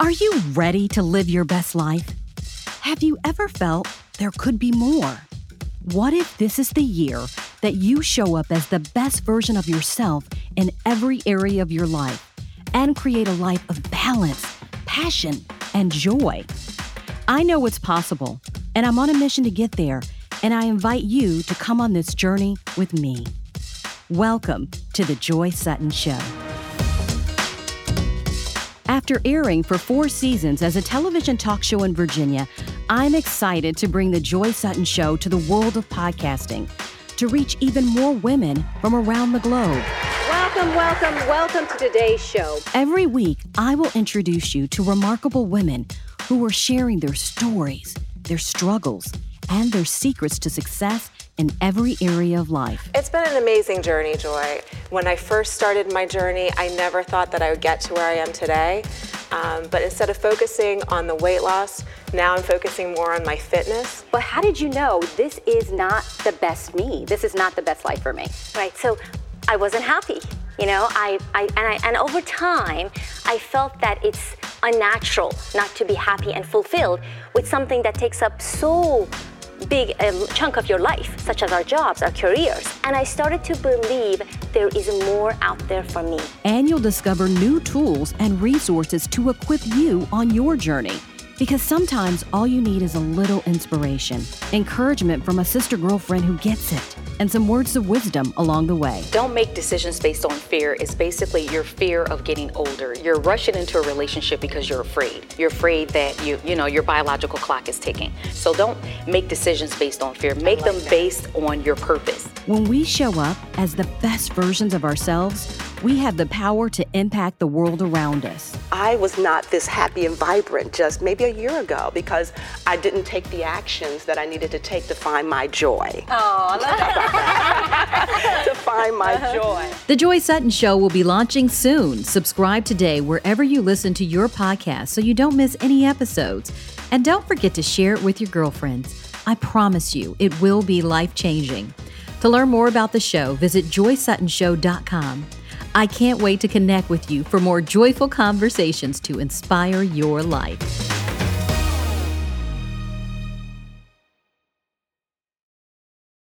Are you ready to live your best life? Have you ever felt there could be more? What if this is the year that you show up as the best version of yourself in every area of your life and create a life of balance, passion, and joy? I know it's possible, and I'm on a mission to get there, and I invite you to come on this journey with me. Welcome to The Joy Sutton Show. After airing for four seasons as a television talk show in Virginia, I'm excited to bring The Joy Sutton Show to the world of podcasting to reach even more women from around the globe. Welcome, welcome, welcome to today's show. Every week, I will introduce you to remarkable women who are sharing their stories, their struggles, and their secrets to success in every area of life. It's been an amazing journey, Joy. When I first started my journey, I never thought that I would get to where I am today. Um, but instead of focusing on the weight loss, now I'm focusing more on my fitness. But how did you know this is not the best me? This is not the best life for me? Right. So I wasn't happy. You know, I, I and I and over time, I felt that it's unnatural not to be happy and fulfilled with something that takes up so big um, chunk of your life, such as our jobs, our careers. And I started to believe there is more out there for me. And you'll discover new tools and resources to equip you on your journey. Because sometimes all you need is a little inspiration, encouragement from a sister girlfriend who gets it, and some words of wisdom along the way. Don't make decisions based on fear. It's basically your fear of getting older. You're rushing into a relationship because you're afraid. You're afraid that you, you know, your biological clock is ticking. So don't make decisions based on fear. Make like them that. based on your purpose. When we show up as the best versions of ourselves, we have the power to impact the world around us. I was not this happy and vibrant just maybe a year ago because I didn't take the actions that I needed to take to find my joy. Oh, to find my joy. The Joy Sutton Show will be launching soon. Subscribe today wherever you listen to your podcast so you don't miss any episodes. And don't forget to share it with your girlfriends. I promise you, it will be life changing. To learn more about the show, visit joysuttonshow.com. I can't wait to connect with you for more joyful conversations to inspire your life.